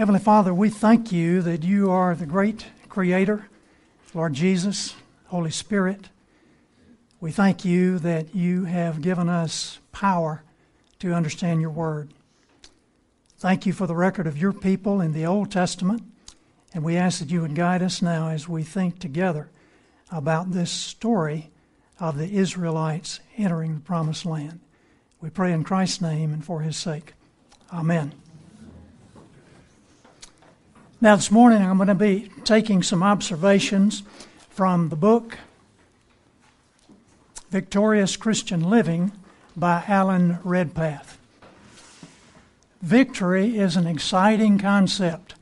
Heavenly Father, we thank you that you are the great Creator, Lord Jesus, Holy Spirit. We thank you that you have given us power to understand your Word. Thank you for the record of your people in the Old Testament, and we ask that you would guide us now as we think together about this story of the Israelites entering the Promised Land. We pray in Christ's name and for his sake. Amen. Now, this morning I'm going to be taking some observations from the book Victorious Christian Living by Alan Redpath. Victory is an exciting concept.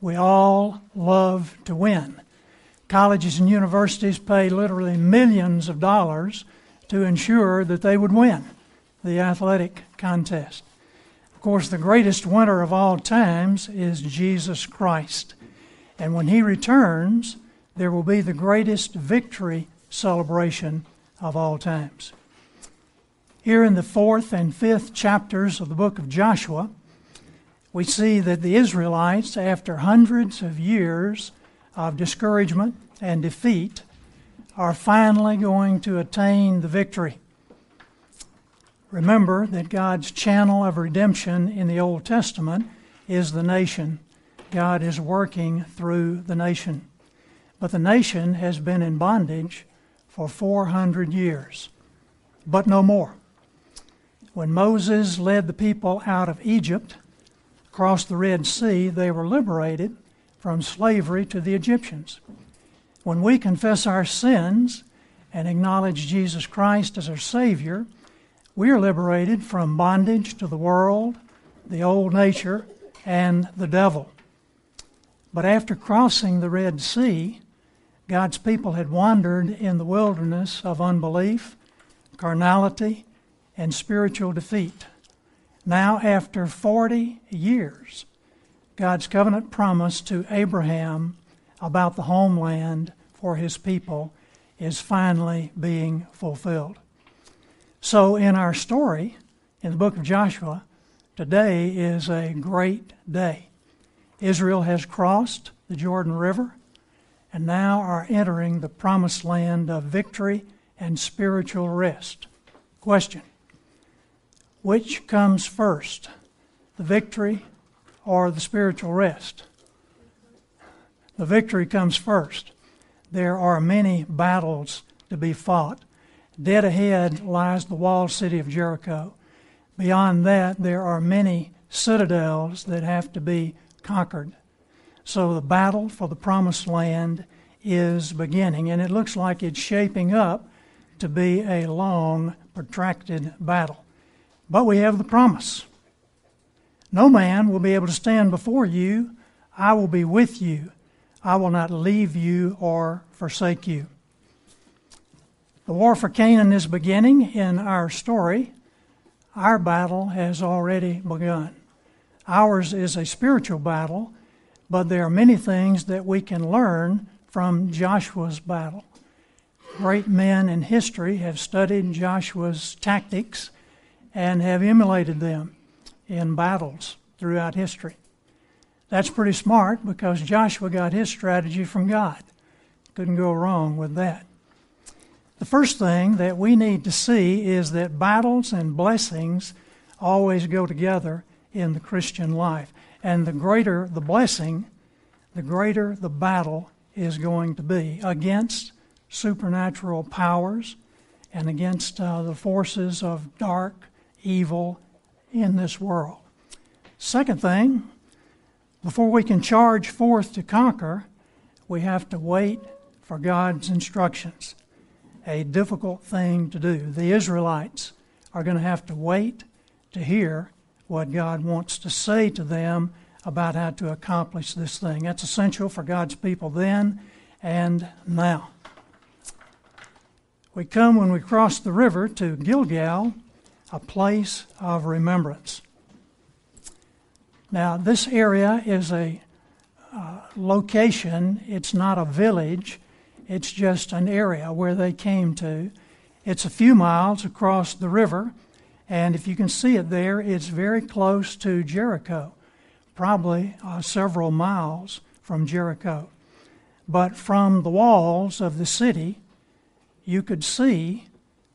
We all love to win. Colleges and universities pay literally millions of dollars to ensure that they would win the athletic contest. Course, the greatest winner of all times is Jesus Christ. And when he returns, there will be the greatest victory celebration of all times. Here in the fourth and fifth chapters of the book of Joshua, we see that the Israelites, after hundreds of years of discouragement and defeat, are finally going to attain the victory. Remember that God's channel of redemption in the Old Testament is the nation. God is working through the nation. But the nation has been in bondage for 400 years, but no more. When Moses led the people out of Egypt, across the Red Sea, they were liberated from slavery to the Egyptians. When we confess our sins and acknowledge Jesus Christ as our Savior, we are liberated from bondage to the world, the old nature, and the devil. But after crossing the Red Sea, God's people had wandered in the wilderness of unbelief, carnality, and spiritual defeat. Now, after 40 years, God's covenant promise to Abraham about the homeland for his people is finally being fulfilled. So, in our story in the book of Joshua, today is a great day. Israel has crossed the Jordan River and now are entering the promised land of victory and spiritual rest. Question which comes first, the victory or the spiritual rest? The victory comes first. There are many battles to be fought. Dead ahead lies the walled city of Jericho. Beyond that, there are many citadels that have to be conquered. So the battle for the promised land is beginning, and it looks like it's shaping up to be a long, protracted battle. But we have the promise. No man will be able to stand before you. I will be with you. I will not leave you or forsake you. The war for Canaan is beginning in our story. Our battle has already begun. Ours is a spiritual battle, but there are many things that we can learn from Joshua's battle. Great men in history have studied Joshua's tactics and have emulated them in battles throughout history. That's pretty smart because Joshua got his strategy from God. Couldn't go wrong with that. The first thing that we need to see is that battles and blessings always go together in the Christian life. And the greater the blessing, the greater the battle is going to be against supernatural powers and against uh, the forces of dark evil in this world. Second thing, before we can charge forth to conquer, we have to wait for God's instructions. A difficult thing to do. The Israelites are going to have to wait to hear what God wants to say to them about how to accomplish this thing. That's essential for God's people then and now. We come when we cross the river to Gilgal, a place of remembrance. Now, this area is a uh, location, it's not a village, it's just an area where they came to. It's a few miles across the river, and if you can see it there, it's very close to Jericho. probably uh, several miles from Jericho. But from the walls of the city, you could see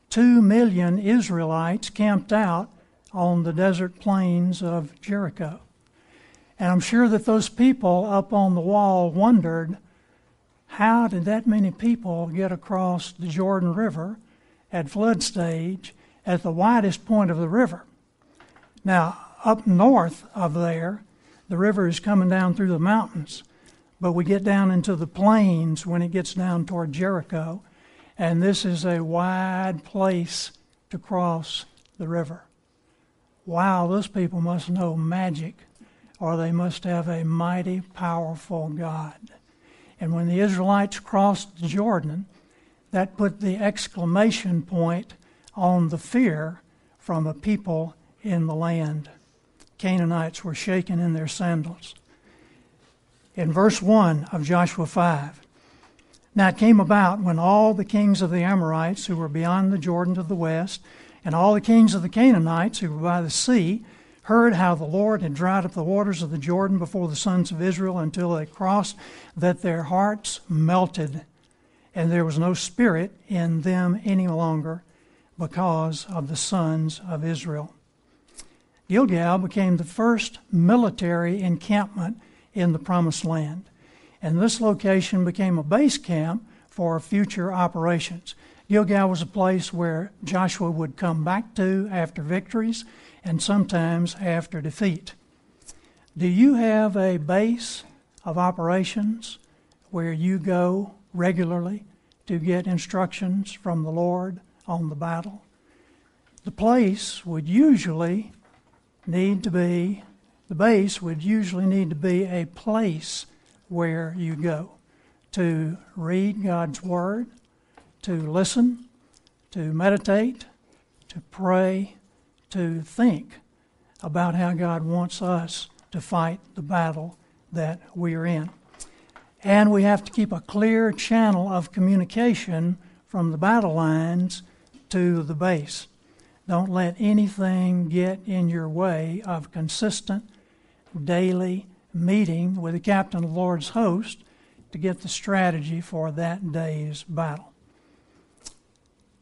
two million Israelites camped out on the desert plains of Jericho. And I'm sure that those people up on the wall wondered how did that many people get across the Jordan River at flood stage at the widest point of the river? Now, up north of there, the river is coming down through the mountains, but we get down into the plains when it gets down toward Jericho, and this is a wide place to cross the river. Wow, those people must know magic or they must have a mighty, powerful God. And when the Israelites crossed the Jordan, that put the exclamation point on the fear from a people in the land. Canaanites were shaken in their sandals. In verse 1 of Joshua 5, now it came about when all the kings of the Amorites who were beyond the Jordan to the west, and all the kings of the Canaanites who were by the sea, heard how the Lord had dried up the waters of the Jordan before the sons of Israel until they crossed, that their hearts melted, and there was no spirit in them any longer because of the sons of Israel. Gilgal became the first military encampment in the Promised Land, and this location became a base camp for future operations. Gilgal was a place where Joshua would come back to after victories and sometimes after defeat. Do you have a base of operations where you go regularly to get instructions from the Lord on the battle? The place would usually need to be, the base would usually need to be a place where you go to read God's Word, to listen, to meditate, to pray, to think about how God wants us to fight the battle that we are in. And we have to keep a clear channel of communication from the battle lines to the base. Don't let anything get in your way of consistent daily meeting with the captain of the Lord's host to get the strategy for that day's battle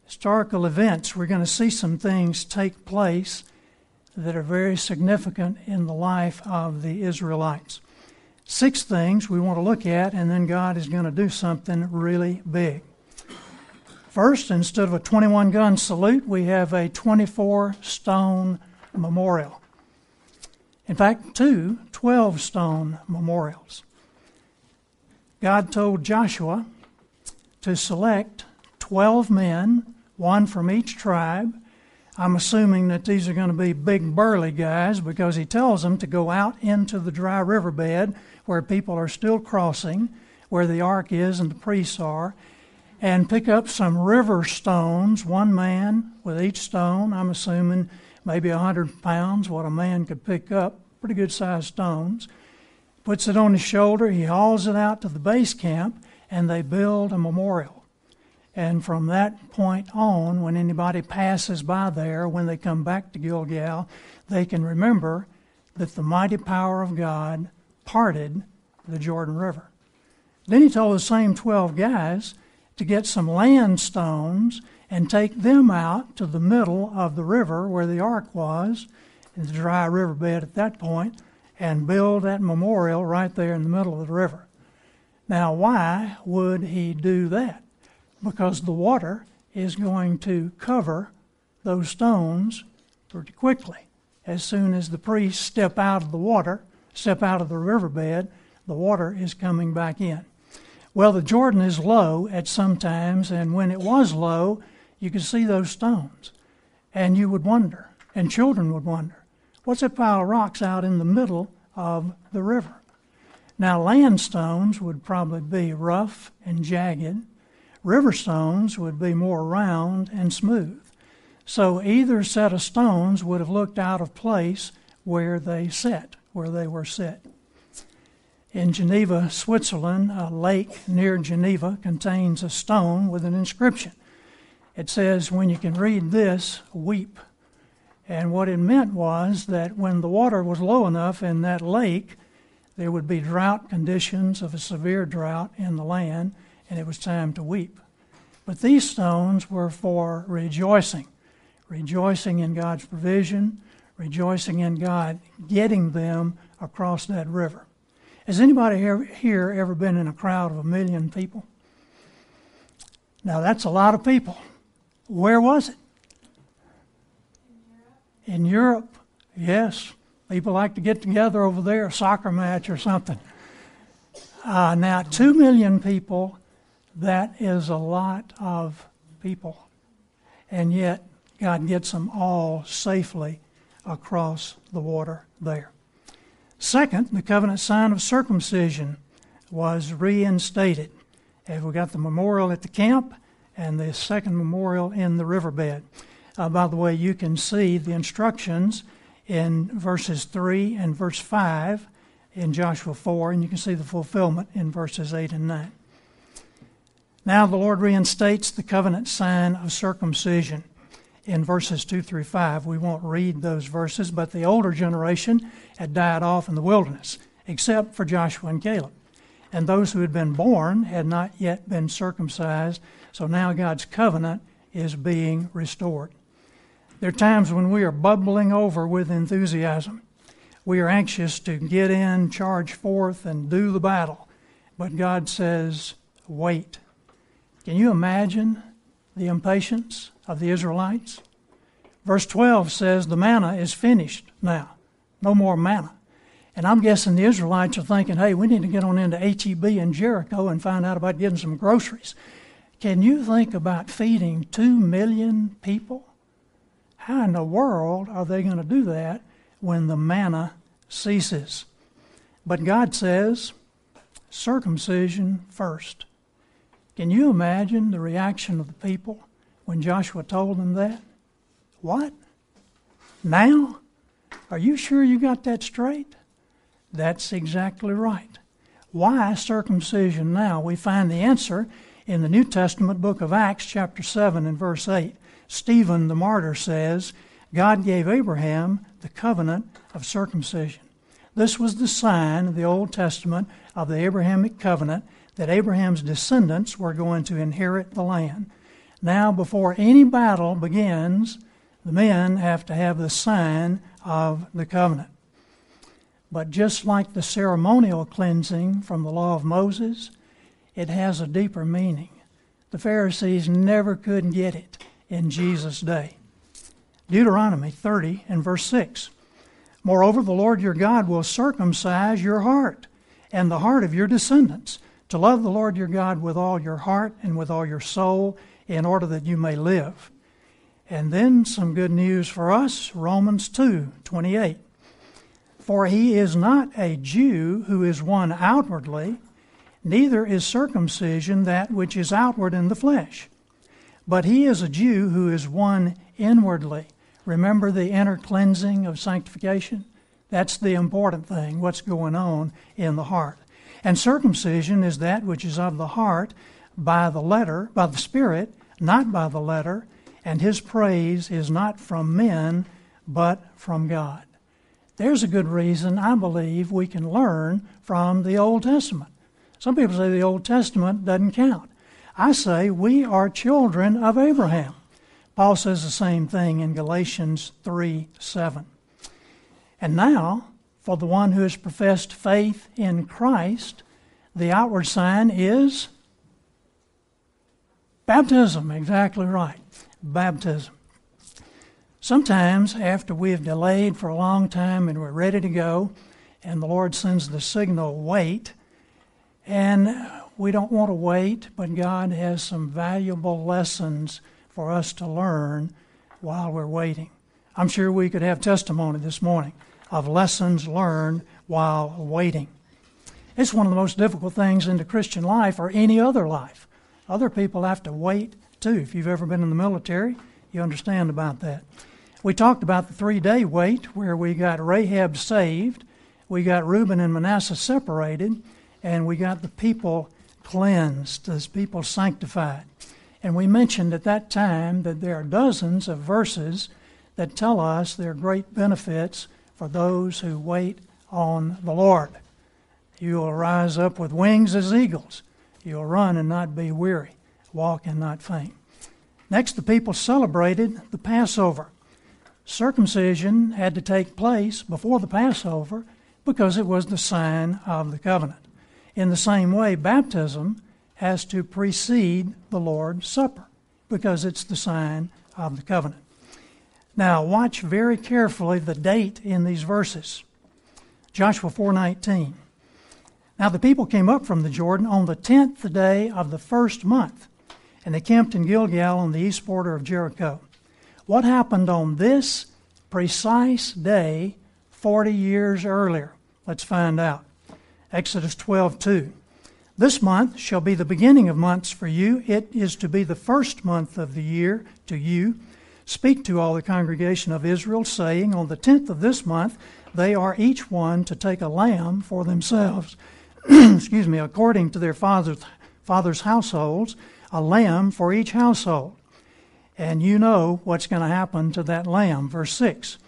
historical events, we're going to see some things take place that are very significant in the life of the Israelites. Six things we want to look at, and then God is going to do something really big. First, instead of a 21 gun salute, we have a 24 stone memorial. In fact, two 12 stone memorials. God told Joshua to select 12 men one from each tribe. I'm assuming that these are going to be big, burly guys because he tells them to go out into the dry riverbed where people are still crossing, where the ark is and the priests are, and pick up some river stones, one man with each stone. I'm assuming maybe a 100 pounds, what a man could pick up, pretty good sized stones. Puts it on his shoulder, he hauls it out to the base camp, and they build a memorial. And from that point on, when anybody passes by there, when they come back to Gilgal, they can remember that the mighty power of God parted the Jordan River. Then he told the same 12 guys to get some land stones and take them out to the middle of the river where the ark was, in the dry riverbed at that point, and build that memorial right there in the middle of the river. Now, why would he do that? Because the water is going to cover those stones pretty quickly. As soon as the priests step out of the water, step out of the riverbed, the water is coming back in. Well, the Jordan is low at some times, and when it was low, you could see those stones. And you would wonder, and children would wonder, what's that pile of rocks out in the middle of the river? Now, land stones would probably be rough and jagged, River stones would be more round and smooth. So either set of stones would have looked out of place where they set, where they were set. In Geneva, Switzerland, a lake near Geneva contains a stone with an inscription. It says, When you can read this, weep. And what it meant was that when the water was low enough in that lake, there would be drought conditions of a severe drought in the land, and it was time to weep. But these stones were for rejoicing, rejoicing in God's provision, rejoicing in God getting them across that river. Has anybody here ever been in a crowd of a million people? Now, that's a lot of people. Where was it? In Europe, yes. People like to get together over there, a soccer match or something. Uh, now, two million people, that is a lot of people. And yet, God gets them all safely across the water there. Second, the covenant sign of circumcision was reinstated. And we got the memorial at the camp and the second memorial in the riverbed. Uh, by the way, you can see the instructions in verses 3 and verse 5 in Joshua 4, and you can see the fulfillment in verses 8 and 9. Now the Lord reinstates the covenant sign of circumcision in verses 2 through 5. We won't read those verses, but the older generation had died off in the wilderness, except for Joshua and Caleb. And those who had been born had not yet been circumcised, so now God's covenant is being restored. There are times when we are bubbling over with enthusiasm. We are anxious to get in, charge forth, and do the battle. But God says, wait. Can you imagine the impatience of the Israelites? Verse 12 says, The manna is finished now. No more manna. And I'm guessing the Israelites are thinking, hey, we need to get on into HEB in Jericho and find out about getting some groceries. Can you think about feeding two million people? How in the world are they going to do that when the manna ceases? But God says, circumcision first. Can you imagine the reaction of the people when Joshua told them that? What? Now? Are you sure you got that straight? That's exactly right. Why circumcision now? We find the answer in the New Testament book of Acts, chapter 7, and verse 8. Stephen the martyr says, God gave Abraham the covenant of circumcision. This was the sign of the Old Testament of the Abrahamic covenant that Abraham's descendants were going to inherit the land. Now, before any battle begins, the men have to have the sign of the covenant. But just like the ceremonial cleansing from the law of Moses, it has a deeper meaning. The Pharisees never could get it in Jesus' day. Deuteronomy 30 and verse 6. Moreover, the Lord your God will circumcise your heart and the heart of your descendants to love the Lord your God with all your heart and with all your soul in order that you may live. And then some good news for us Romans 2 28. For he is not a Jew who is one outwardly, neither is circumcision that which is outward in the flesh but he is a Jew who is one inwardly. Remember the inner cleansing of sanctification? That's the important thing, what's going on in the heart. And circumcision is that which is of the heart by the letter, by the Spirit, not by the letter, and his praise is not from men, but from God. There's a good reason I believe we can learn from the Old Testament. Some people say the Old Testament doesn't count. I say we are children of Abraham. Paul says the same thing in Galatians 3 7. And now, for the one who has professed faith in Christ, the outward sign is baptism. Exactly right. Baptism. Sometimes, after we have delayed for a long time and we're ready to go, and the Lord sends the signal, wait, and we don't want to wait, but God has some valuable lessons for us to learn while we're waiting. I'm sure we could have testimony this morning of lessons learned while waiting. It's one of the most difficult things in the Christian life or any other life. Other people have to wait too. If you've ever been in the military, you understand about that. We talked about the three day wait where we got Rahab saved, we got Reuben and Manasseh separated, and we got the people cleansed, as people sanctified. And we mentioned at that time that there are dozens of verses that tell us there are great benefits for those who wait on the Lord. You will rise up with wings as eagles. You'll run and not be weary, walk and not faint. Next, the people celebrated the Passover. Circumcision had to take place before the Passover because it was the sign of the covenant. In the same way, baptism has to precede the Lord's Supper because it's the sign of the covenant. Now, watch very carefully the date in these verses. Joshua 4:19. Now the people came up from the Jordan on the 10th day of the first month, and they camped in Gilgal on the east border of Jericho. What happened on this precise day 40 years earlier? Let's find out. Exodus 12:2. This month shall be the beginning of months for you. It is to be the first month of the year to you. Speak to all the congregation of Israel, saying, On the tenth of this month they are each one to take a lamb for themselves, excuse me, according to their father's, father's households, a lamb for each household. And you know what's going to happen to that lamb. Verse 6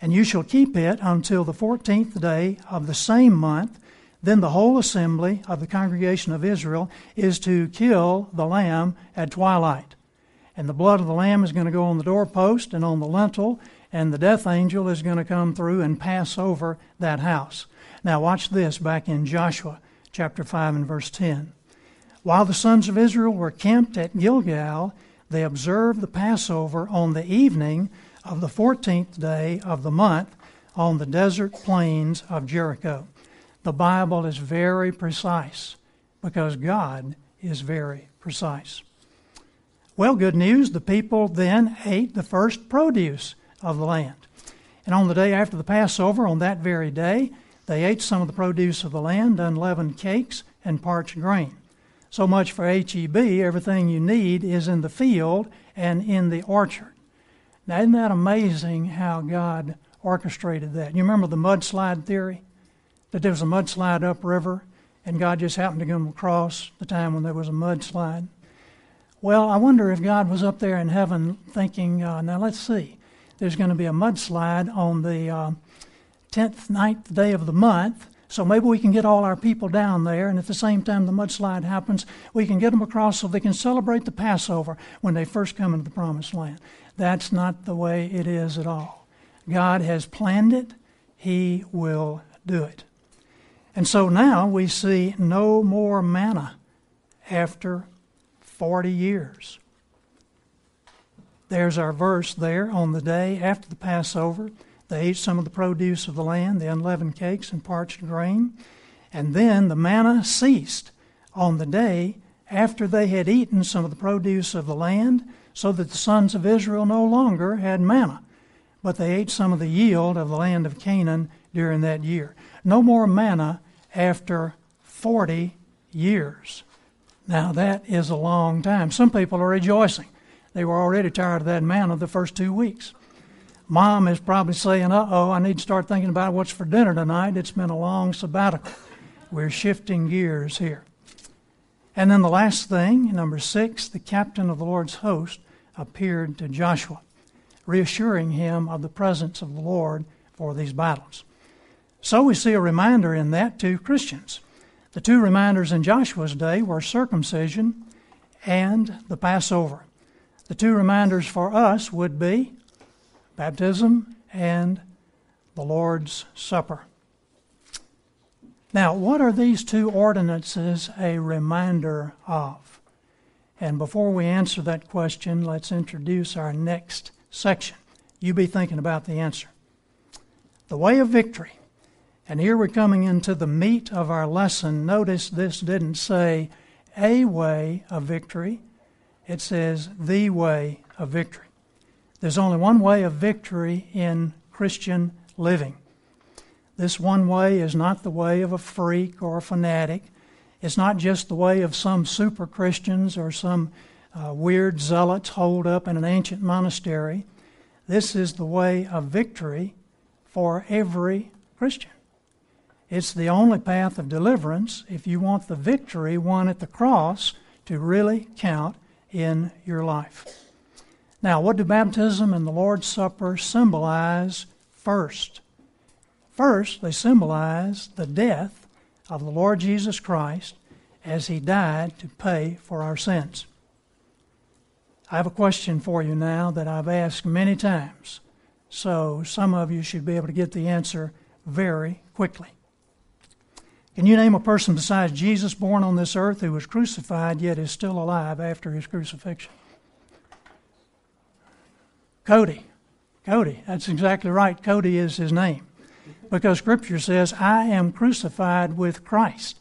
And you shall keep it until the fourteenth day of the same month then the whole assembly of the congregation of Israel is to kill the lamb at twilight. And the blood of the lamb is going to go on the doorpost and on the lintel, and the death angel is going to come through and pass over that house. Now, watch this back in Joshua chapter 5 and verse 10. While the sons of Israel were camped at Gilgal, they observed the Passover on the evening of the 14th day of the month on the desert plains of Jericho. The Bible is very precise because God is very precise. Well, good news. The people then ate the first produce of the land. And on the day after the Passover, on that very day, they ate some of the produce of the land, unleavened cakes, and parched grain. So much for HEB. Everything you need is in the field and in the orchard. Now, isn't that amazing how God orchestrated that? You remember the mudslide theory? that there was a mudslide upriver, and God just happened to come across the time when there was a mudslide. Well, I wonder if God was up there in heaven thinking, uh, now let's see, there's going to be a mudslide on the uh, 10th, 9th day of the month. So maybe we can get all our people down there, and at the same time the mudslide happens, we can get them across so they can celebrate the Passover when they first come into the Promised Land. That's not the way it is at all. God has planned it, He will do it. And so now we see no more manna after 40 years. There's our verse there on the day after the Passover. They ate some of the produce of the land, the unleavened cakes and parched grain. And then the manna ceased on the day after they had eaten some of the produce of the land, so that the sons of Israel no longer had manna, but they ate some of the yield of the land of Canaan during that year. No more manna after 40 years. Now, that is a long time. Some people are rejoicing. They were already tired of that manna the first two weeks. Mom is probably saying, uh oh, I need to start thinking about what's for dinner tonight. It's been a long sabbatical. We're shifting gears here. And then the last thing, number six, the captain of the Lord's host appeared to Joshua, reassuring him of the presence of the Lord for these battles. So we see a reminder in that to Christians. The two reminders in Joshua's day were circumcision and the Passover. The two reminders for us would be baptism and the Lord's Supper. Now, what are these two ordinances a reminder of? And before we answer that question, let's introduce our next section. You be thinking about the answer. The way of victory. And here we're coming into the meat of our lesson. Notice this didn't say a way of victory, it says the way of victory. There's only one way of victory in Christian living. This one way is not the way of a freak or a fanatic. It's not just the way of some super Christians or some uh, weird zealots holed up in an ancient monastery. This is the way of victory for every Christian. It's the only path of deliverance if you want the victory won at the cross to really count in your life. Now, what do baptism and the Lord's Supper symbolize first? First, they symbolize the death of the Lord Jesus Christ as he died to pay for our sins. I have a question for you now that I've asked many times, so some of you should be able to get the answer very quickly. Can you name a person besides Jesus born on this earth who was crucified yet is still alive after his crucifixion? Cody. Cody. That's exactly right. Cody is his name. Because Scripture says, I am crucified with Christ.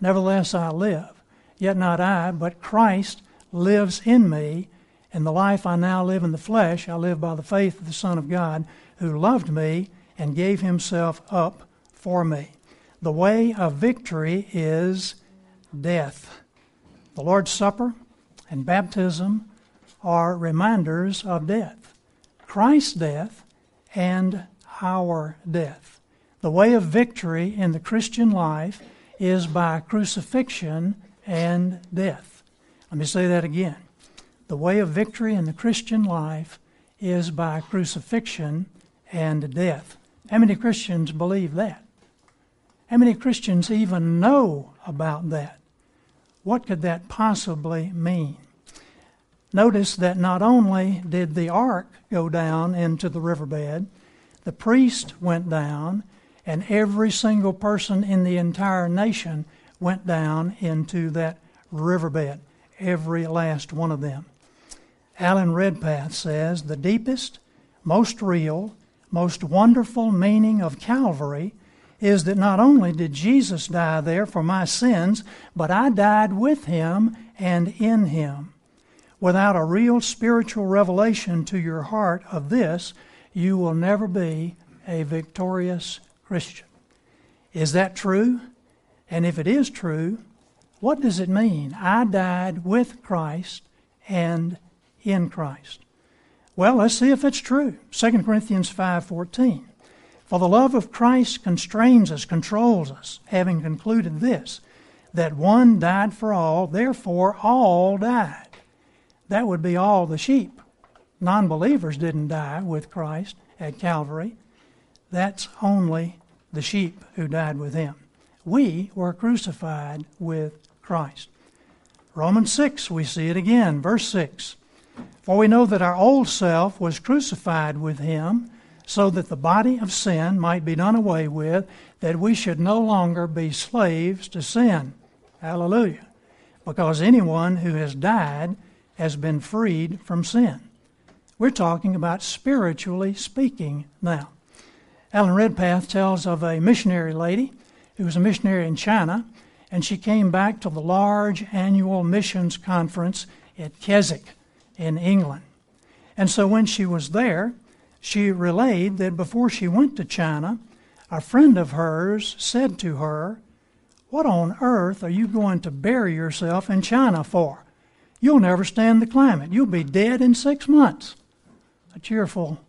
Nevertheless, I live. Yet not I, but Christ lives in me. And the life I now live in the flesh, I live by the faith of the Son of God, who loved me and gave himself up for me. The way of victory is death. The Lord's Supper and baptism are reminders of death Christ's death and our death. The way of victory in the Christian life is by crucifixion and death. Let me say that again. The way of victory in the Christian life is by crucifixion and death. How many Christians believe that? How many Christians even know about that? What could that possibly mean? Notice that not only did the ark go down into the riverbed, the priest went down, and every single person in the entire nation went down into that riverbed, every last one of them. Alan Redpath says the deepest, most real, most wonderful meaning of Calvary is that not only did Jesus die there for my sins, but I died with him and in him. Without a real spiritual revelation to your heart of this, you will never be a victorious Christian. Is that true? And if it is true, what does it mean? I died with Christ and in Christ. Well, let's see if it's true. 2 Corinthians 5:14. For the love of Christ constrains us, controls us, having concluded this, that one died for all, therefore all died. That would be all the sheep. Non believers didn't die with Christ at Calvary. That's only the sheep who died with him. We were crucified with Christ. Romans 6, we see it again, verse 6. For we know that our old self was crucified with him, so that the body of sin might be done away with, that we should no longer be slaves to sin. Hallelujah. Because anyone who has died has been freed from sin. We're talking about spiritually speaking now. Alan Redpath tells of a missionary lady who was a missionary in China, and she came back to the large annual missions conference at Keswick in England. And so when she was there, she relayed that before she went to China, a friend of hers said to her, What on earth are you going to bury yourself in China for? You'll never stand the climate. You'll be dead in six months. A cheerful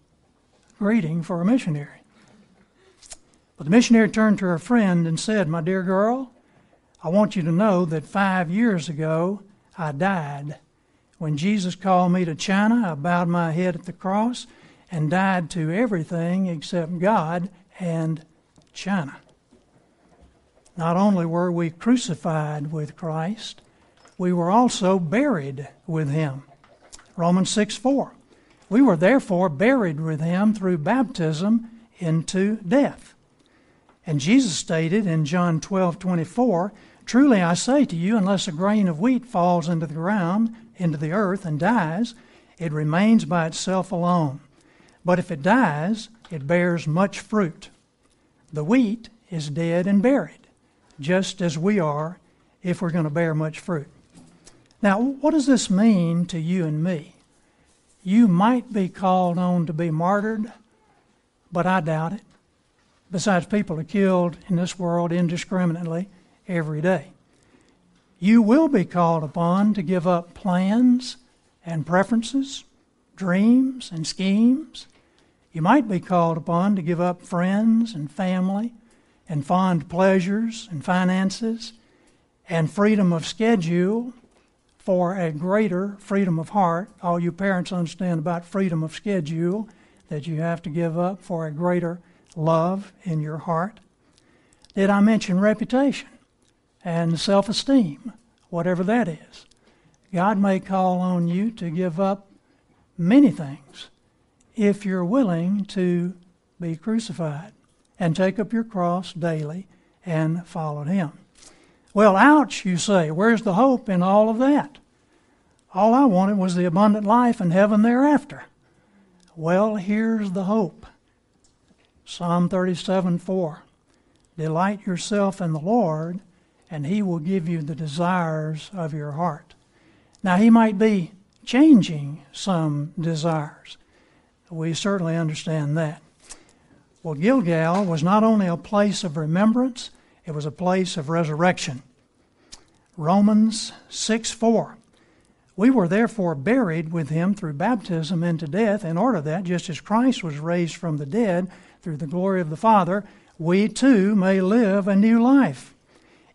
greeting for a missionary. But the missionary turned to her friend and said, My dear girl, I want you to know that five years ago I died. When Jesus called me to China, I bowed my head at the cross and died to everything except God and China. Not only were we crucified with Christ, we were also buried with him. Romans 6 4. We were therefore buried with him through baptism into death. And Jesus stated in John 12 24, Truly I say to you, unless a grain of wheat falls into the ground, into the earth, and dies, it remains by itself alone. But if it dies, it bears much fruit. The wheat is dead and buried, just as we are if we're going to bear much fruit. Now, what does this mean to you and me? You might be called on to be martyred, but I doubt it. Besides, people are killed in this world indiscriminately every day. You will be called upon to give up plans and preferences, dreams and schemes, you might be called upon to give up friends and family and fond pleasures and finances and freedom of schedule for a greater freedom of heart. All you parents understand about freedom of schedule that you have to give up for a greater love in your heart. Did I mention reputation and self esteem, whatever that is? God may call on you to give up many things if you're willing to be crucified and take up your cross daily and follow Him. Well, ouch, you say. Where's the hope in all of that? All I wanted was the abundant life and heaven thereafter. Well, here's the hope Psalm 37 4. Delight yourself in the Lord, and He will give you the desires of your heart. Now, He might be changing some desires. We certainly understand that. Well, Gilgal was not only a place of remembrance, it was a place of resurrection. Romans 6 4. We were therefore buried with him through baptism into death, in order that, just as Christ was raised from the dead through the glory of the Father, we too may live a new life.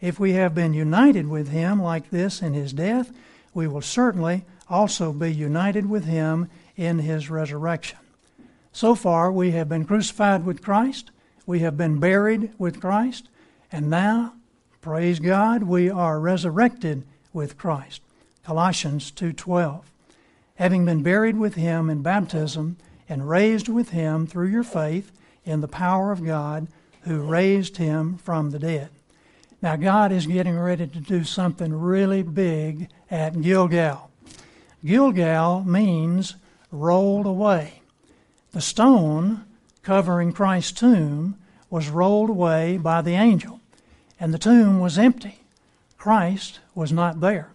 If we have been united with him like this in his death, we will certainly also be united with him in his resurrection. So far, we have been crucified with Christ, we have been buried with Christ, and now, praise God, we are resurrected with Christ. Colossians 2:12. Having been buried with him in baptism and raised with him through your faith in the power of God who raised him from the dead. Now God is getting ready to do something really big at Gilgal. Gilgal means rolled away. The stone covering Christ's tomb was rolled away by the angel, and the tomb was empty. Christ was not there.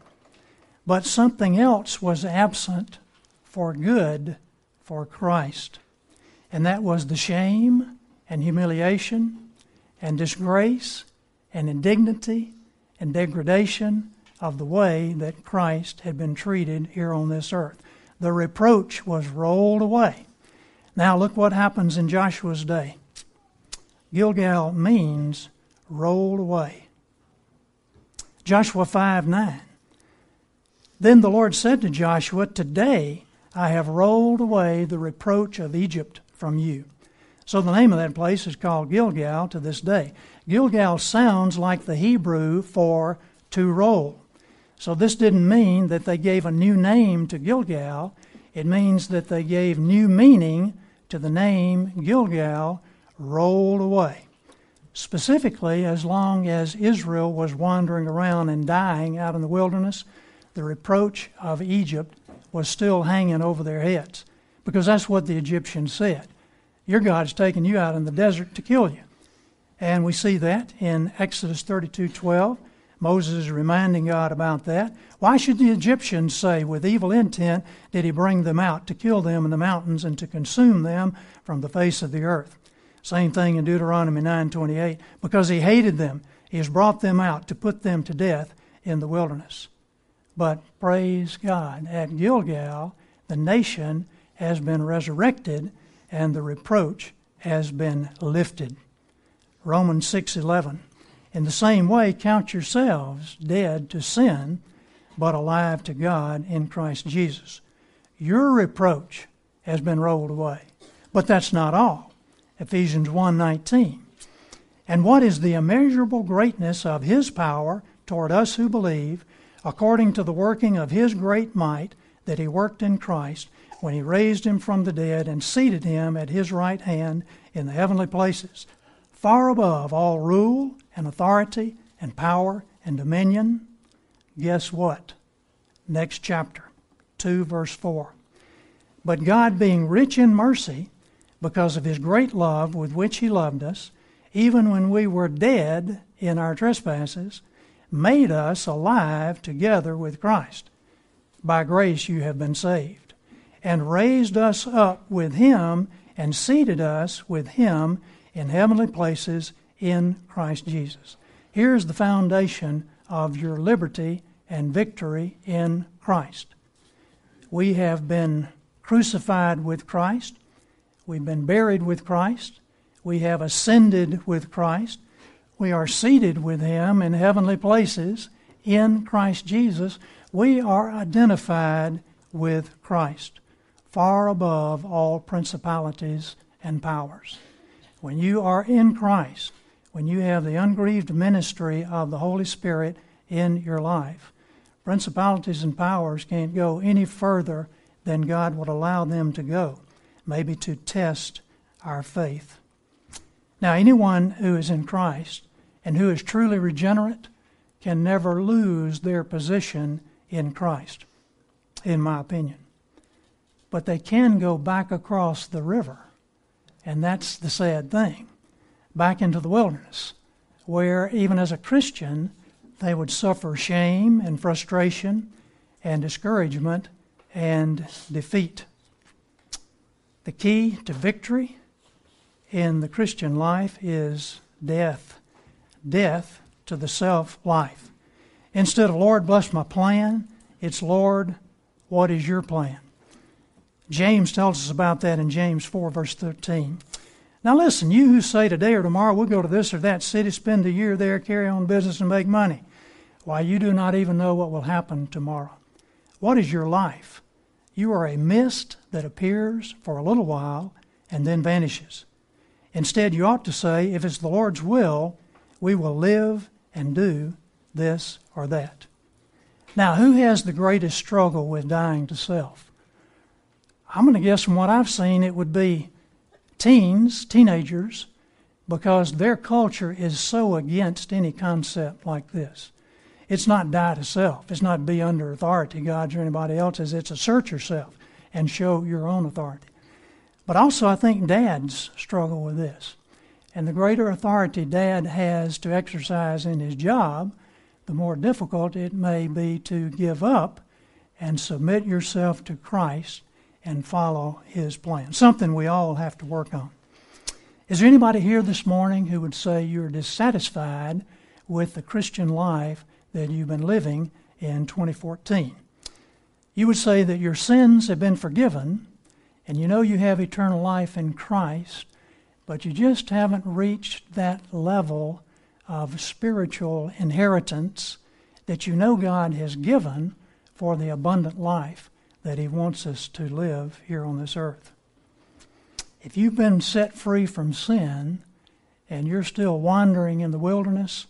But something else was absent for good for Christ, and that was the shame and humiliation and disgrace and indignity and degradation of the way that Christ had been treated here on this earth. The reproach was rolled away. Now, look what happens in Joshua's day. Gilgal means rolled away. Joshua 5 9. Then the Lord said to Joshua, Today I have rolled away the reproach of Egypt from you. So the name of that place is called Gilgal to this day. Gilgal sounds like the Hebrew for to roll. So this didn't mean that they gave a new name to Gilgal. It means that they gave new meaning to the name Gilgal rolled away. Specifically, as long as Israel was wandering around and dying out in the wilderness, the reproach of Egypt was still hanging over their heads because that's what the Egyptians said. Your God's taken you out in the desert to kill you. And we see that in Exodus 32:12. Moses is reminding God about that. Why should the Egyptians say, with evil intent, did he bring them out to kill them in the mountains and to consume them from the face of the earth? Same thing in Deuteronomy 9:28. Because he hated them, he has brought them out to put them to death in the wilderness. But praise God, at Gilgal, the nation has been resurrected and the reproach has been lifted. Romans 6:11 in the same way, count yourselves dead to sin, but alive to God in Christ Jesus. Your reproach has been rolled away. But that's not all. Ephesians 1:19. And what is the immeasurable greatness of his power toward us who believe, according to the working of his great might that he worked in Christ when he raised him from the dead and seated him at his right hand in the heavenly places, far above all rule and authority and power and dominion. Guess what? Next chapter, 2 verse 4. But God, being rich in mercy, because of his great love with which he loved us, even when we were dead in our trespasses, made us alive together with Christ. By grace you have been saved, and raised us up with him, and seated us with him in heavenly places in Christ Jesus. Here's the foundation of your liberty and victory in Christ. We have been crucified with Christ. We've been buried with Christ. We have ascended with Christ. We are seated with Him in heavenly places in Christ Jesus, we are identified with Christ, far above all principalities and powers. When you are in Christ, when you have the ungrieved ministry of the Holy Spirit in your life, principalities and powers can't go any further than God would allow them to go, maybe to test our faith. Now, anyone who is in Christ and who is truly regenerate can never lose their position in Christ, in my opinion. But they can go back across the river, and that's the sad thing back into the wilderness, where even as a Christian, they would suffer shame and frustration and discouragement and defeat. The key to victory in the Christian life is death. Death to the self life. Instead of, Lord, bless my plan, it's, Lord, what is your plan? James tells us about that in James 4, verse 13. Now, listen, you who say today or tomorrow we'll go to this or that city, spend a year there, carry on business, and make money. Why, you do not even know what will happen tomorrow. What is your life? You are a mist that appears for a little while and then vanishes. Instead, you ought to say, if it's the Lord's will, we will live and do this or that. Now, who has the greatest struggle with dying to self? I'm going to guess from what I've seen, it would be teens, teenagers, because their culture is so against any concept like this. It's not die to self. It's not be under authority, God's or anybody else's. It's assert yourself and show your own authority. But also, I think dads struggle with this. And the greater authority dad has to exercise in his job, the more difficult it may be to give up and submit yourself to Christ and follow his plan. Something we all have to work on. Is there anybody here this morning who would say you're dissatisfied with the Christian life that you've been living in 2014? You would say that your sins have been forgiven and you know you have eternal life in Christ, but you just haven't reached that level of spiritual inheritance that you know God has given for the abundant life that He wants us to live here on this earth. If you've been set free from sin and you're still wandering in the wilderness,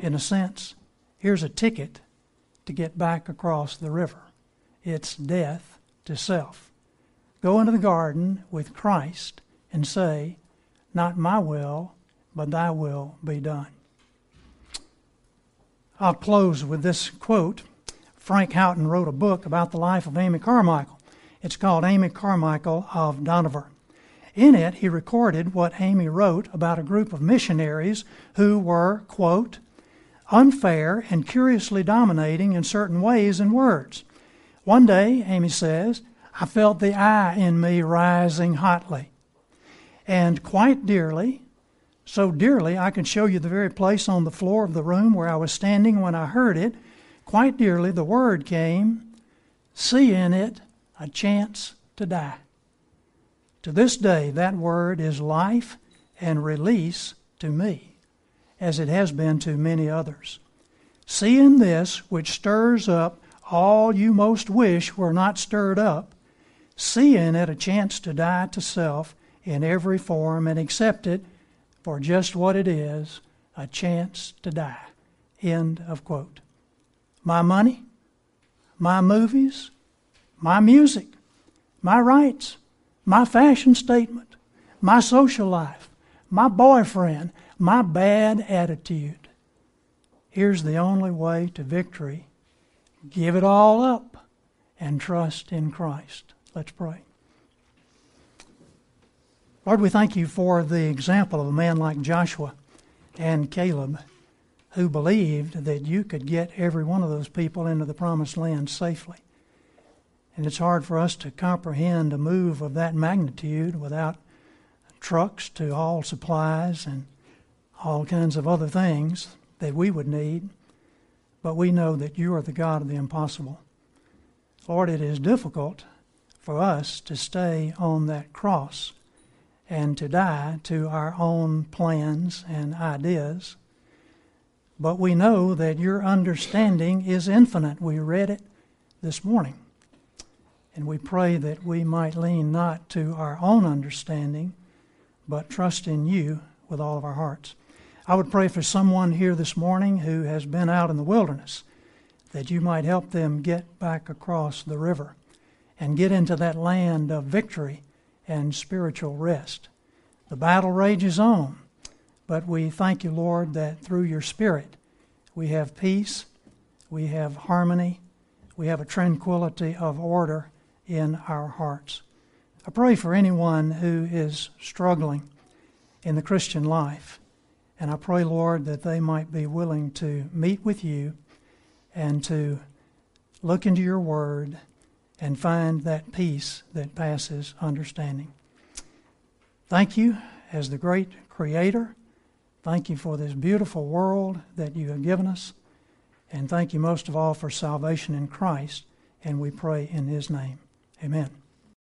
in a sense, here's a ticket to get back across the river it's death to self. Go into the garden with Christ and say, Not my will, but thy will be done. I'll close with this quote. Frank Houghton wrote a book about the life of Amy Carmichael. It's called Amy Carmichael of Dohnavur. In it, he recorded what Amy wrote about a group of missionaries who were, quote, unfair and curiously dominating in certain ways and words. One day, Amy says, I felt the I in me rising hotly. And quite dearly, so dearly I can show you the very place on the floor of the room where I was standing when I heard it, quite dearly the word came, see in it a chance to die. To this day, that word is life and release to me, as it has been to many others. See in this, which stirs up all you most wish were not stirred up, see in it a chance to die to self in every form and accept it for just what it is a chance to die. End of quote. My money, my movies, my music, my rights, my fashion statement, my social life, my boyfriend, my bad attitude. Here's the only way to victory give it all up and trust in Christ. Let's pray. Lord, we thank you for the example of a man like Joshua and Caleb who believed that you could get every one of those people into the promised land safely. And it's hard for us to comprehend a move of that magnitude without trucks to haul supplies and all kinds of other things that we would need. But we know that you are the God of the impossible. Lord, it is difficult for us to stay on that cross and to die to our own plans and ideas. But we know that your understanding is infinite. We read it this morning. And we pray that we might lean not to our own understanding, but trust in you with all of our hearts. I would pray for someone here this morning who has been out in the wilderness that you might help them get back across the river and get into that land of victory and spiritual rest. The battle rages on, but we thank you, Lord, that through your Spirit we have peace, we have harmony, we have a tranquility of order in our hearts. I pray for anyone who is struggling in the Christian life. And I pray, Lord, that they might be willing to meet with you and to look into your word and find that peace that passes understanding. Thank you as the great creator. Thank you for this beautiful world that you have given us. And thank you most of all for salvation in Christ. And we pray in his name. Amen.